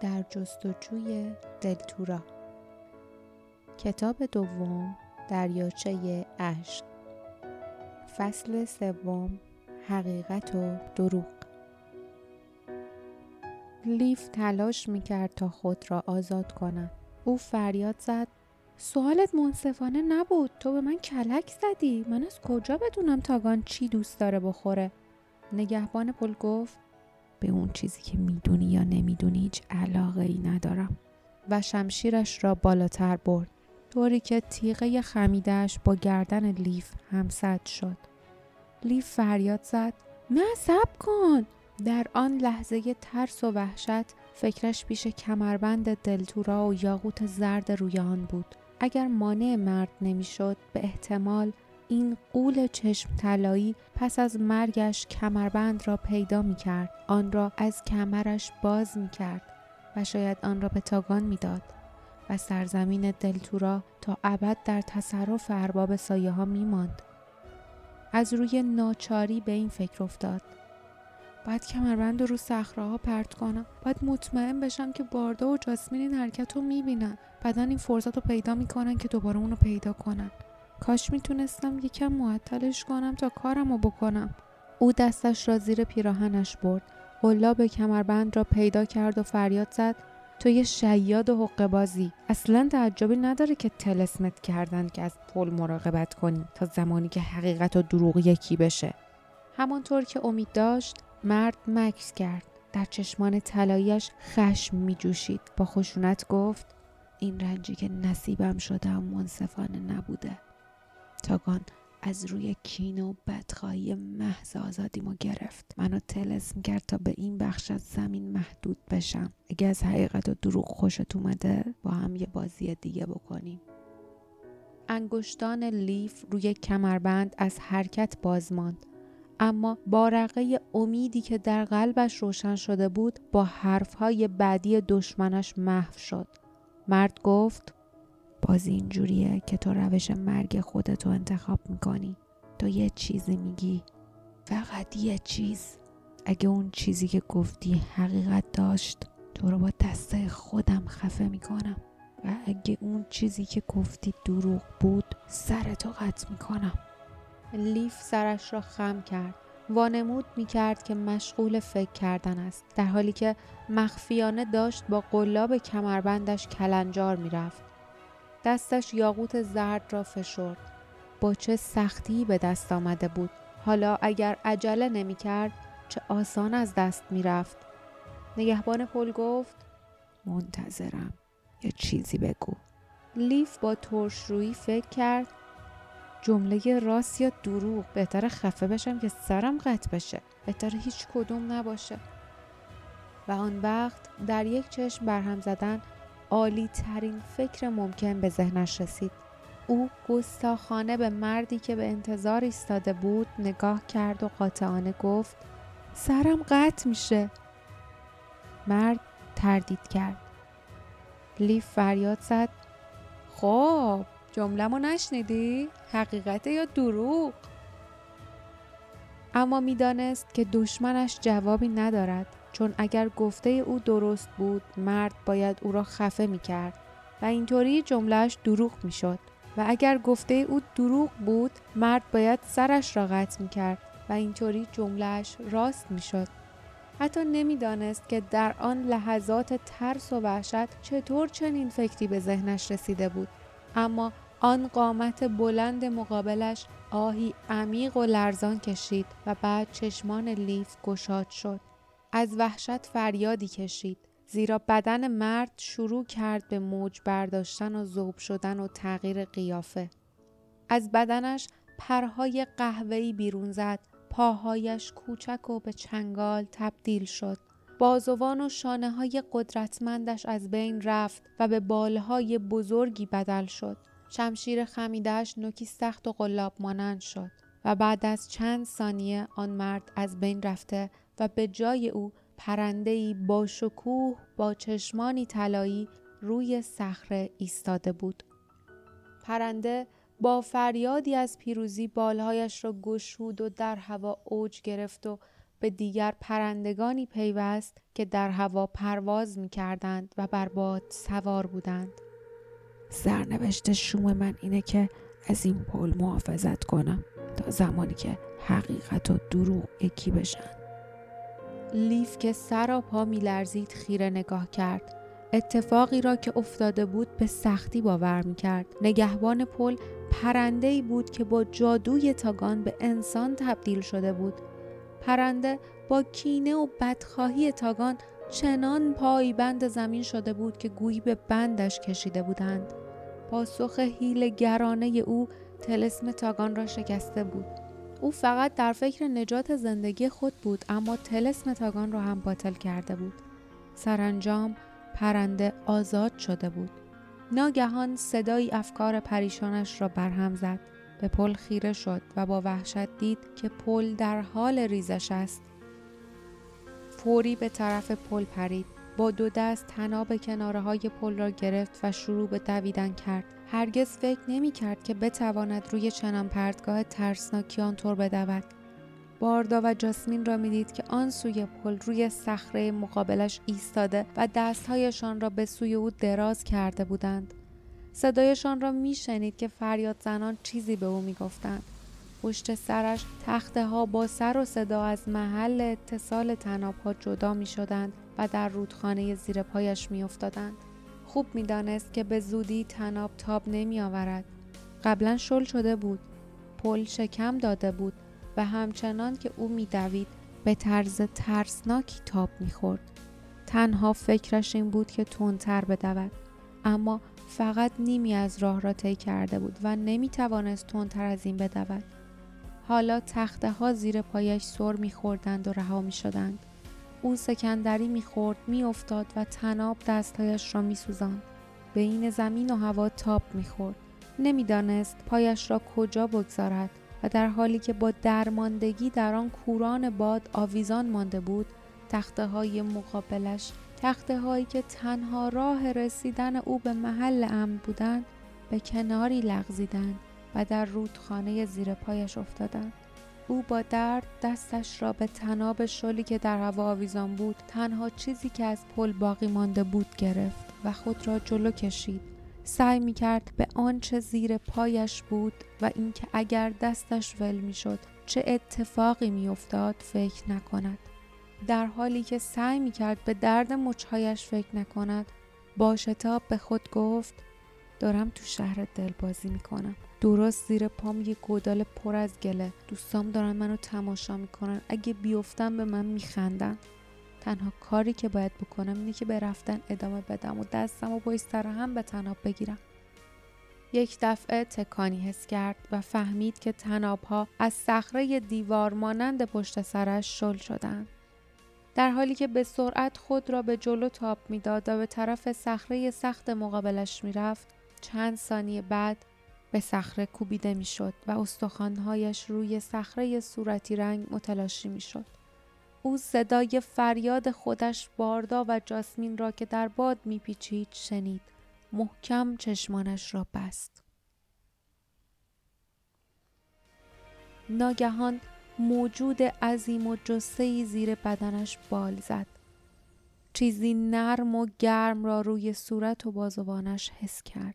در جستجوی دلتورا. کتاب دوم دریاچه اشک فصل سوم حقیقت و دروغ. لیف تلاش می‌کرد تا خود را آزاد کند او فریاد زد سوالت منصفانه نبود. تو به من کلک زدی. من از کجا بدونم تاگان چی دوست داره بخوره؟ نگهبان پل گفت به اون چیزی که می‌دونی یا نمی‌دونی هیچ علاقه ای ندارم. و شمشیرش را بالاتر برد. طوری که تیغه خمیدهش با گردن لیف همسد شد. لیف فریاد زد. نه سب کن! در آن لحظه ترس و وحشت فکرش پیش کمربند دلتورا و یاقوت زرد روی آن بود. اگر مانع مرد نمی‌شد به احتمال این قول چشم طلایی پس از مرگش کمربند را پیدا می کرد. آن را از کمرش باز می کرد و شاید آن را به تاگان می داد و سرزمین دلتورا تا ابد در تصرف ارباب سایه ها می ماند. از روی ناچاری به این فکر افتاد. باید کمربند رو صخره پرت کنم باید مطمئن بشم که باردا و جاسمین این حرکت رو می‌بینن بعدا این فرصت رو پیدا می‌کنن که دوباره اونو پیدا کنن کاش می‌تونستم یکم معطلش کنم تا کارم رو بکنم. او دستش را زیر پیراهنش برد. به کمربند را پیدا کرد و فریاد زد تو یه شیاد و حقه بازی. اصلا تعجبی نداره که تلسمت کردن که از پل مراقبت کنی تا زمانی که حقیقت و دروغ یکی بشه. همانطور که امید داشت مرد مکس کرد. در چشمان طلاییش خشم می جوشید با خشونت گفت این رنجی که نصیبم شدم منصفانه نبوده. تاگان از روی کین و بدخواهی محض آزادیمو گرفت. منو تلسم کرد تا به این بخش از زمین محدود بشم. اگه از حقیقت و دروغ خوشت اومده با هم یه بازی دیگه بکنیم. انگشتان لیف روی کمربند از حرکت باز ماند. اما بارقه امیدی که در قلبش روشن شده بود با حرفهای بعدی دشمنش محو شد. مرد گفت بازی اینجوریه که تو روش مرگ خودتو انتخاب می‌کنی. تو یه چیزی میگی. فقط یه چیز. اگه اون چیزی که گفتی حقیقت داشت تو رو با دسته خودم خفه می‌کنم. و اگه اون چیزی که گفتی دروغ بود سرتو قطع می‌کنم. لیف سرش را خم کرد. وانمود می کرد که مشغول فکر کردن است در حالی که مخفیانه داشت با قلاب کمربندش کلنجار می رفت. دستش یاقوت زرد را فشرد. با چه سختی به دست آمده بود. حالا اگر عجله نمی کرد چه آسان از دست می رفت. نگهبان پل گفت منتظرم یه چیزی بگو. لیف با ترشرویی فکر کرد جمله راست یا دروغ بهتر خفه بشم که سرم قطع بشه بهتر هیچ کدوم نباشه و آن وقت در یک چشم برهم زدن عالی ترین فکر ممکن به ذهنش رسید. او گستاخانه به مردی که به انتظار ایستاده بود نگاه کرد و قاطعانه گفت سرم قطع میشه. مرد تردید کرد. لیف فریاد زد. خب جمله‌مو نشنیدی؟ حقیقت یا دروغ؟ اما می‌دانست که دشمنش جوابی ندارد. چون اگر گفته او درست بود مرد باید او را خفه می کرد و اینطوری جملهش دروغ می شد و اگر گفته او دروغ بود مرد باید سرش را قطع می کرد و اینطوری جملهش راست می شد. حتی نمی‌دانست که در آن لحظات ترس و وحشت چطور چنین فکری به ذهنش رسیده بود اما آن قامت بلند مقابلش آهی عمیق و لرزان کشید و بعد چشمان لیف گشاد شد. از وحشت فریادی کشید. زیرا بدن مرد شروع کرد به موج برداشتن و ذوب شدن و تغییر قیافه. از بدنش پرهای قهوه‌ای بیرون زد. پاهایش کوچک و به چنگال تبدیل شد. بازوان و شانه های قدرتمندش از بین رفت و به بالهای بزرگی بدل شد. شمشیر خمیدهش نوکی سخت و قلاب مانند شد و بعد از چند ثانیه آن مرد از بین رفته و به جای او پرندهی با شکوه با چشمانی طلایی روی صخره ایستاده بود. پرنده با فریادی از پیروزی بالهایش را گشود و در هوا اوج گرفت و به دیگر پرندگانی پیوست که در هوا پرواز می کردند و بر باد سوار بودند. سرنوشت شوم من اینه که از این پل محافظت کنم تا زمانی که حقیقت و دروغ یکی بشن. لیف که سر و پا میلرزید خیره نگاه کرد اتفاقی را که افتاده بود به سختی باور می کرد. نگهبان پل پرنده ای بود که با جادوی تاگان به انسان تبدیل شده بود. پرنده با کینه و بدخواهی تاگان چنان پای بند زمین شده بود که گویی به بندش کشیده بودند. پاسخ هیل گرانه او تلسم تاگان را شکسته بود. او فقط در فکر نجات زندگی خود بود اما تلسم تاگان را هم باطل کرده بود. سرانجام پرنده آزاد شده بود. ناگهان صدایی افکار پریشانش را برهم زد. به پل خیره شد و با وحشت دید که پل در حال ریزش است. فوری به طرف پل پرید. با دو دست تناب کناره های پل را گرفت و شروع به دویدن کرد. هرگز فکر نمی کرد که بتواند روی چنان پرتگاه ترسناکی آنطور بدود. باردا و جاسمین را می‌دید که آن سوی پل روی صخره مقابلش ایستاده و دستهایشان را به سوی او دراز کرده بودند. صدایشان را میشنید که فریاد زنان چیزی به او می‌گفتند. پشت سرش تخته ها با سر و صدا از محل اتصال تناب جدا می شدند و در رودخانه زیر پایش می افتادند. خوب می‌دانست که به زودی تناب تاب نمی آورد. قبلا شل شده بود. پل شکم داده بود و همچنان که او میدوید به طرز ترسناکی تاب می‌خورد. تنها فکرش این بود که تندتر بدود. اما فقط نیمی از راه را طی کرده بود و نمی توانست تندتر از این بدود. حالا تخته ها زیر پایش سر میخوردند و رها می شدند. او سکندری می‌خورد میافتاد و تناب دستهایش را میسوزاند. بین زمین و هوا تاب می‌خورد. نمی‌دانست پایش را کجا بگذارد و در حالی که با درماندگی در آن کوران باد آویزان مانده بود تخته های مقابلش تخته هایی که تنها راه رسیدن او به محل امن بودند به کناری لغزیدند و در رودخانه زیر پایش افتادند. او با درد دستش را به تناب شلی که در هوا آویزان بود تنها چیزی که از پل باقی مانده بود گرفت و خود را جلو کشید. سعی می کرد به آنچه زیر پایش بود و اینکه اگر دستش ول می شد چه اتفاقی می افتاد فکر نکند. در حالی که سعی می کرد به درد مچهایش فکر نکند با شتاب به خود گفت دارم تو شهر دل بازی می کنم درست زیر پام یه گودال پر از گله. دوستام دارن منو تماشا می‌کنن. اگه بیفتم به من میخندن. تنها کاری که باید بکنم اینه که به رفتن ادامه بدم و دستم و پشت سر هم به تناب بگیرم. یک دفعه تکانی حس کرد و فهمید که تناب ها از صخره دیوار مانند پشت سرش شل شدند. در حالی که به سرعت خود را به جلو تاب می‌داد و به طرف صخره سخت مقابلش می‌رفت چند ثانیه بعد به صخره کوبیده می‌شد و استخوانهایش روی صخره صورتی رنگ متلاشی می‌شد. او صدای فریاد خودش باردا و جاسمین را که در باد میپیچید شنید. محکم چشمانش را بست. ناگهان موجود عظیم و جسه زیر بدنش بال زد. چیزی نرم و گرم را روی صورت و بازوانش حس کرد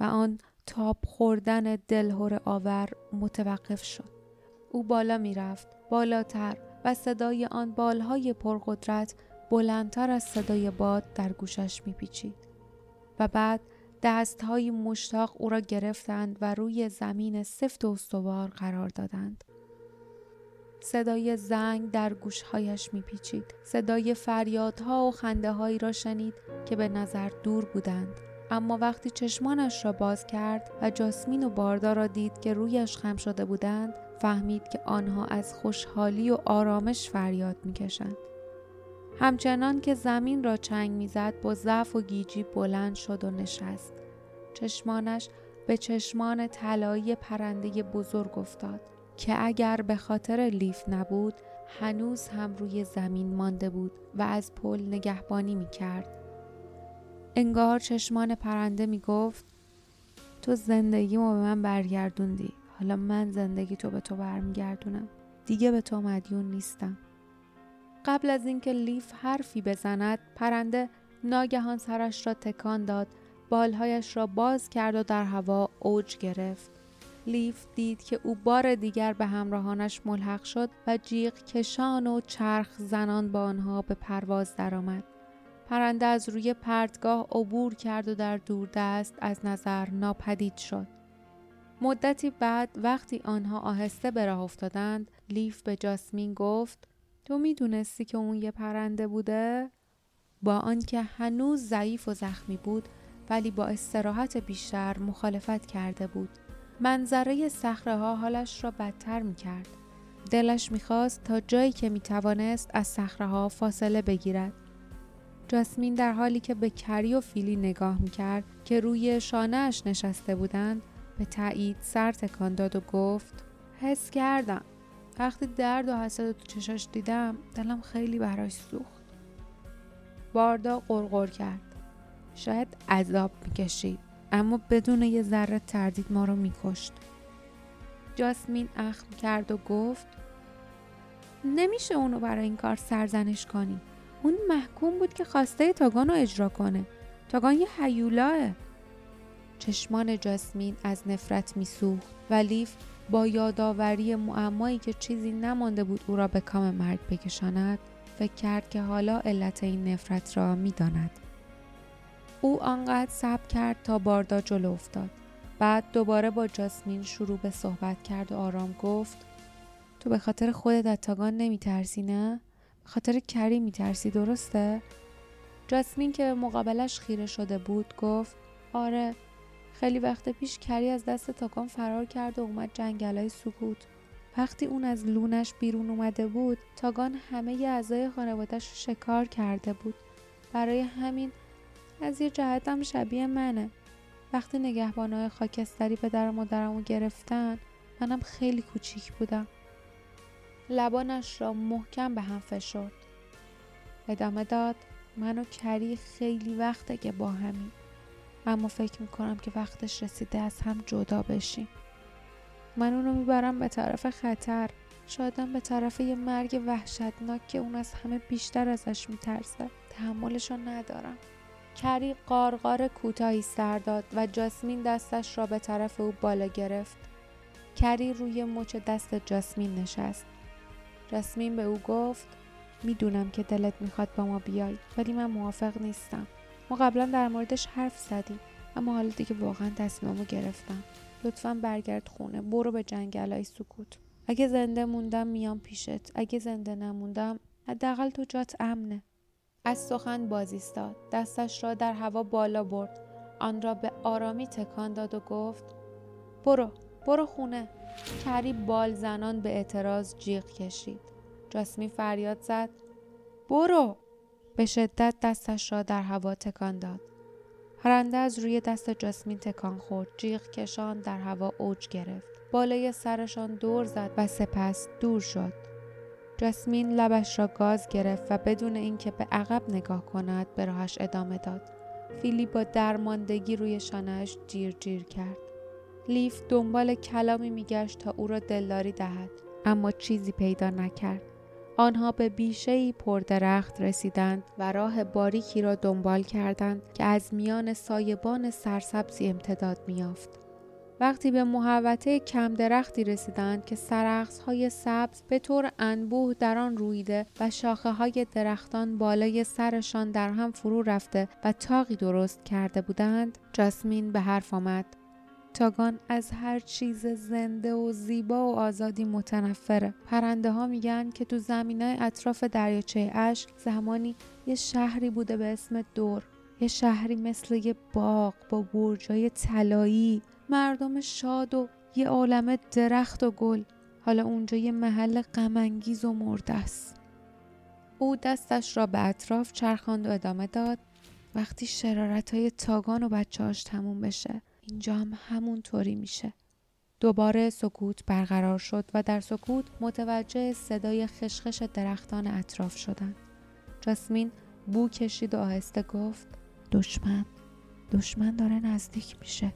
و آن تاب خوردن دلهور آور متوقف شد. او بالا می رفت، بالاتر و صدای آن بالهای پرقدرت بلندتر از صدای باد در گوشش می پیچید. و بعد دستهای مشتاق او را گرفتند و روی زمین سفت و استوار قرار دادند. صدای زنگ در گوشهایش میپیچید صدای فریادها و خنده هایی را شنید که به نظر دور بودند اما وقتی چشمانش را باز کرد و جاسمین و باردا را دید که رویش خم شده بودند فهمید که آنها از خوشحالی و آرامش فریاد می‌کشند همچنان که زمین را چنگ می‌زد با ضعف و گیجی بلند شد و نشست چشمانش به چشمان طلایی پرنده بزرگ افتاد که اگر به خاطر لیف نبود هنوز هم روی زمین مانده بود و از پل نگهبانی می کرد. انگار چشمان پرنده می گفت تو زندگیمو به من برگردوندی. حالا من زندگی تو به تو برمیگردونم. دیگه به تو مدیون نیستم. قبل از اینکه لیف حرفی بزند پرنده ناگهان سرش را تکان داد بالهایش را باز کرد و در هوا اوج گرفت. لیف دید که او بار دیگر به همراهانش ملحق شد و جیغ کشان و چرخ زنان با آنها به پرواز درآمد. پرنده از روی پرتگاه عبور کرد و در دوردست از نظر ناپدید شد. مدتی بعد وقتی آنها آهسته به راه افتادند لیف به جاسمین گفت تو می‌دونستی که اون یه پرنده بوده با آنکه هنوز ضعیف و زخمی بود ولی با استراحت بیشتر مخالفت کرده بود منظره صخره ها حالش را بدتر می کرد. دلش می‌خواست تا جایی که می توانست از صخره ها فاصله بگیرد. جاسمین در حالی که به کری و فیلی نگاه می کرد که روی شانهش نشسته بودند به تایید سر تکان داد و گفت حس کردم. وقتی درد و حسد تو چشاش دیدم دلم خیلی براش سوخت. باردا قرقر کرد. شاید عذاب می‌کشید اما بدون یه ذره تردید ما رو میکشت. جاسمین اخم کرد و گفت نمیشه اونو برای این کار سرزنش کنی. اون محکوم بود که خواسته تاگان رو اجرا کنه. تاگان یه حیولاه چشمان جاسمین از نفرت میسوخت و لیف با یادآوری معمایی که چیزی نمانده بود او را به کام مرگ بکشاند فکر کرد که حالا علت این نفرت را می‌داند. او آنقدر صبر کرد تا باردا جلو افتاد. بعد دوباره با جاسمین شروع به صحبت کرد و آرام گفت تو به خاطر خودت از تاگان نمی ترسی نه؟ خاطر کری می ترسی درسته؟ جاسمین که مقابلش خیره شده بود گفت آره خیلی وقت پیش کری از دست تاگان فرار کرد و اومد جنگلای سکوت. وقتی اون از لونش بیرون اومده بود تاگان همه ی اعضای خانوادش رو شکار کرده بود. برای همین از یه جهتم شبیه منه. وقتی نگهبانهای خاکستری به در مادرم رو گرفتن منم خیلی کوچیک بودم. لبانش را محکم به هم فشرد. ادامه داد من و کری خیلی وقته که با همین اما فکر می‌کنم که وقتش رسیده از هم جدا بشیم. من اونو می‌برم به طرف خطر. شایدم به طرف یه مرگ وحشتناک که اون از همه بیشتر ازش میترسه. تحملشو ندارم. کری قارقار کوتاهی سر داد و جاسمین دستش را به طرف او بالا گرفت. کری روی مچ دست جاسمین نشست. جاسمین به او گفت می‌دونم که دلت می‌خواد با ما بیای ولی من موافق نیستم. ما قبلا در موردش حرف زدیم اما حالا دیگه واقعا تصمیمو گرفتم. لطفا برگرد خونه برو به جنگلای سکوت. اگه زنده موندم میام پیشت. اگه زنده نموندم حداقل تو جات امنه. از سخن باز ایستاد دستش را در هوا بالا برد آن را به آرامی تکان داد و گفت برو برو خونه کری بال زنان به اعتراض جیغ کشید. جاسمی فریاد زد. برو! به شدت دستش را در هوا تکان داد. پرنده از روی دست جاسمین تکان خورد. جیغ کشان در هوا اوج گرفت. بالای سرشان دور زد و سپس دور شد. جاسمین لبش را گاز گرفت و بدون اینکه به عقب نگاه کند به راهش ادامه داد. فیلی با درماندگی روی شانهش جیر جیر کرد. لیف دنبال کلامی میگشت تا او را دلداری دهد اما چیزی پیدا نکرد. آنها به بیشه پردرخت رسیدند و راه باریکی را دنبال کردند که از میان سایبان سرسبزی امتداد میافت. وقتی به محوطه کم درختی رسیدند که سرخص های سبز به طور انبوه در آن رویده و شاخه های درختان بالای سرشان در هم فرو رفته و تاقی درست کرده بودند جاسمین به حرف آمد تاگان از هر چیز زنده و زیبا و آزادی متنفره. پرنده ها میگن که تو زمینه اطراف دریاچه اش زمانی یه شهری بوده به اسم دور. یه شهری مثل یه باغ با برجای طلایی مردم شاد و یه عالم درخت و گل. حالا اونجا یه محل غمانگیز و مرده است. او دستش را به اطراف چرخاند و ادامه داد. وقتی شرارت های تاگان و بچهاش تموم بشه اینجا هم همون طوری میشه. دوباره سکوت برقرار شد و در سکوت متوجه صدای خشخش درختان اطراف شدند. جاسمین بو کشید و آهسته گفت دشمن دشمن داره نزدیک میشه.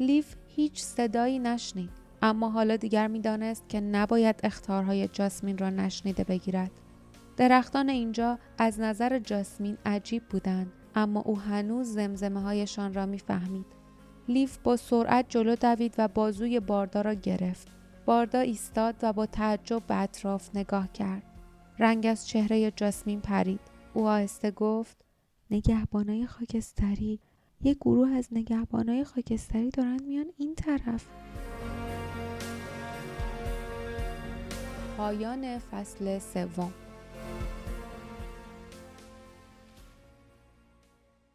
لیف هیچ صدایی نشنید اما حالا دیگر می‌دانست که نباید اختارهای جاسمین را نشنیده بگیرد. درختان اینجا از نظر جاسمین عجیب بودند اما او هنوز زمزمه هایشان را می‌فهمید. لیف با سرعت جلو دوید و بازوی باردا را گرفت. باردا ایستاد و با تعجب به اطراف نگاه کرد. رنگ از چهره جاسمین پرید. او آهسته گفت نگهبانای خاکستری یه گروه از نگهبانای خاکستری دارن میان این طرف پایان فصل سوم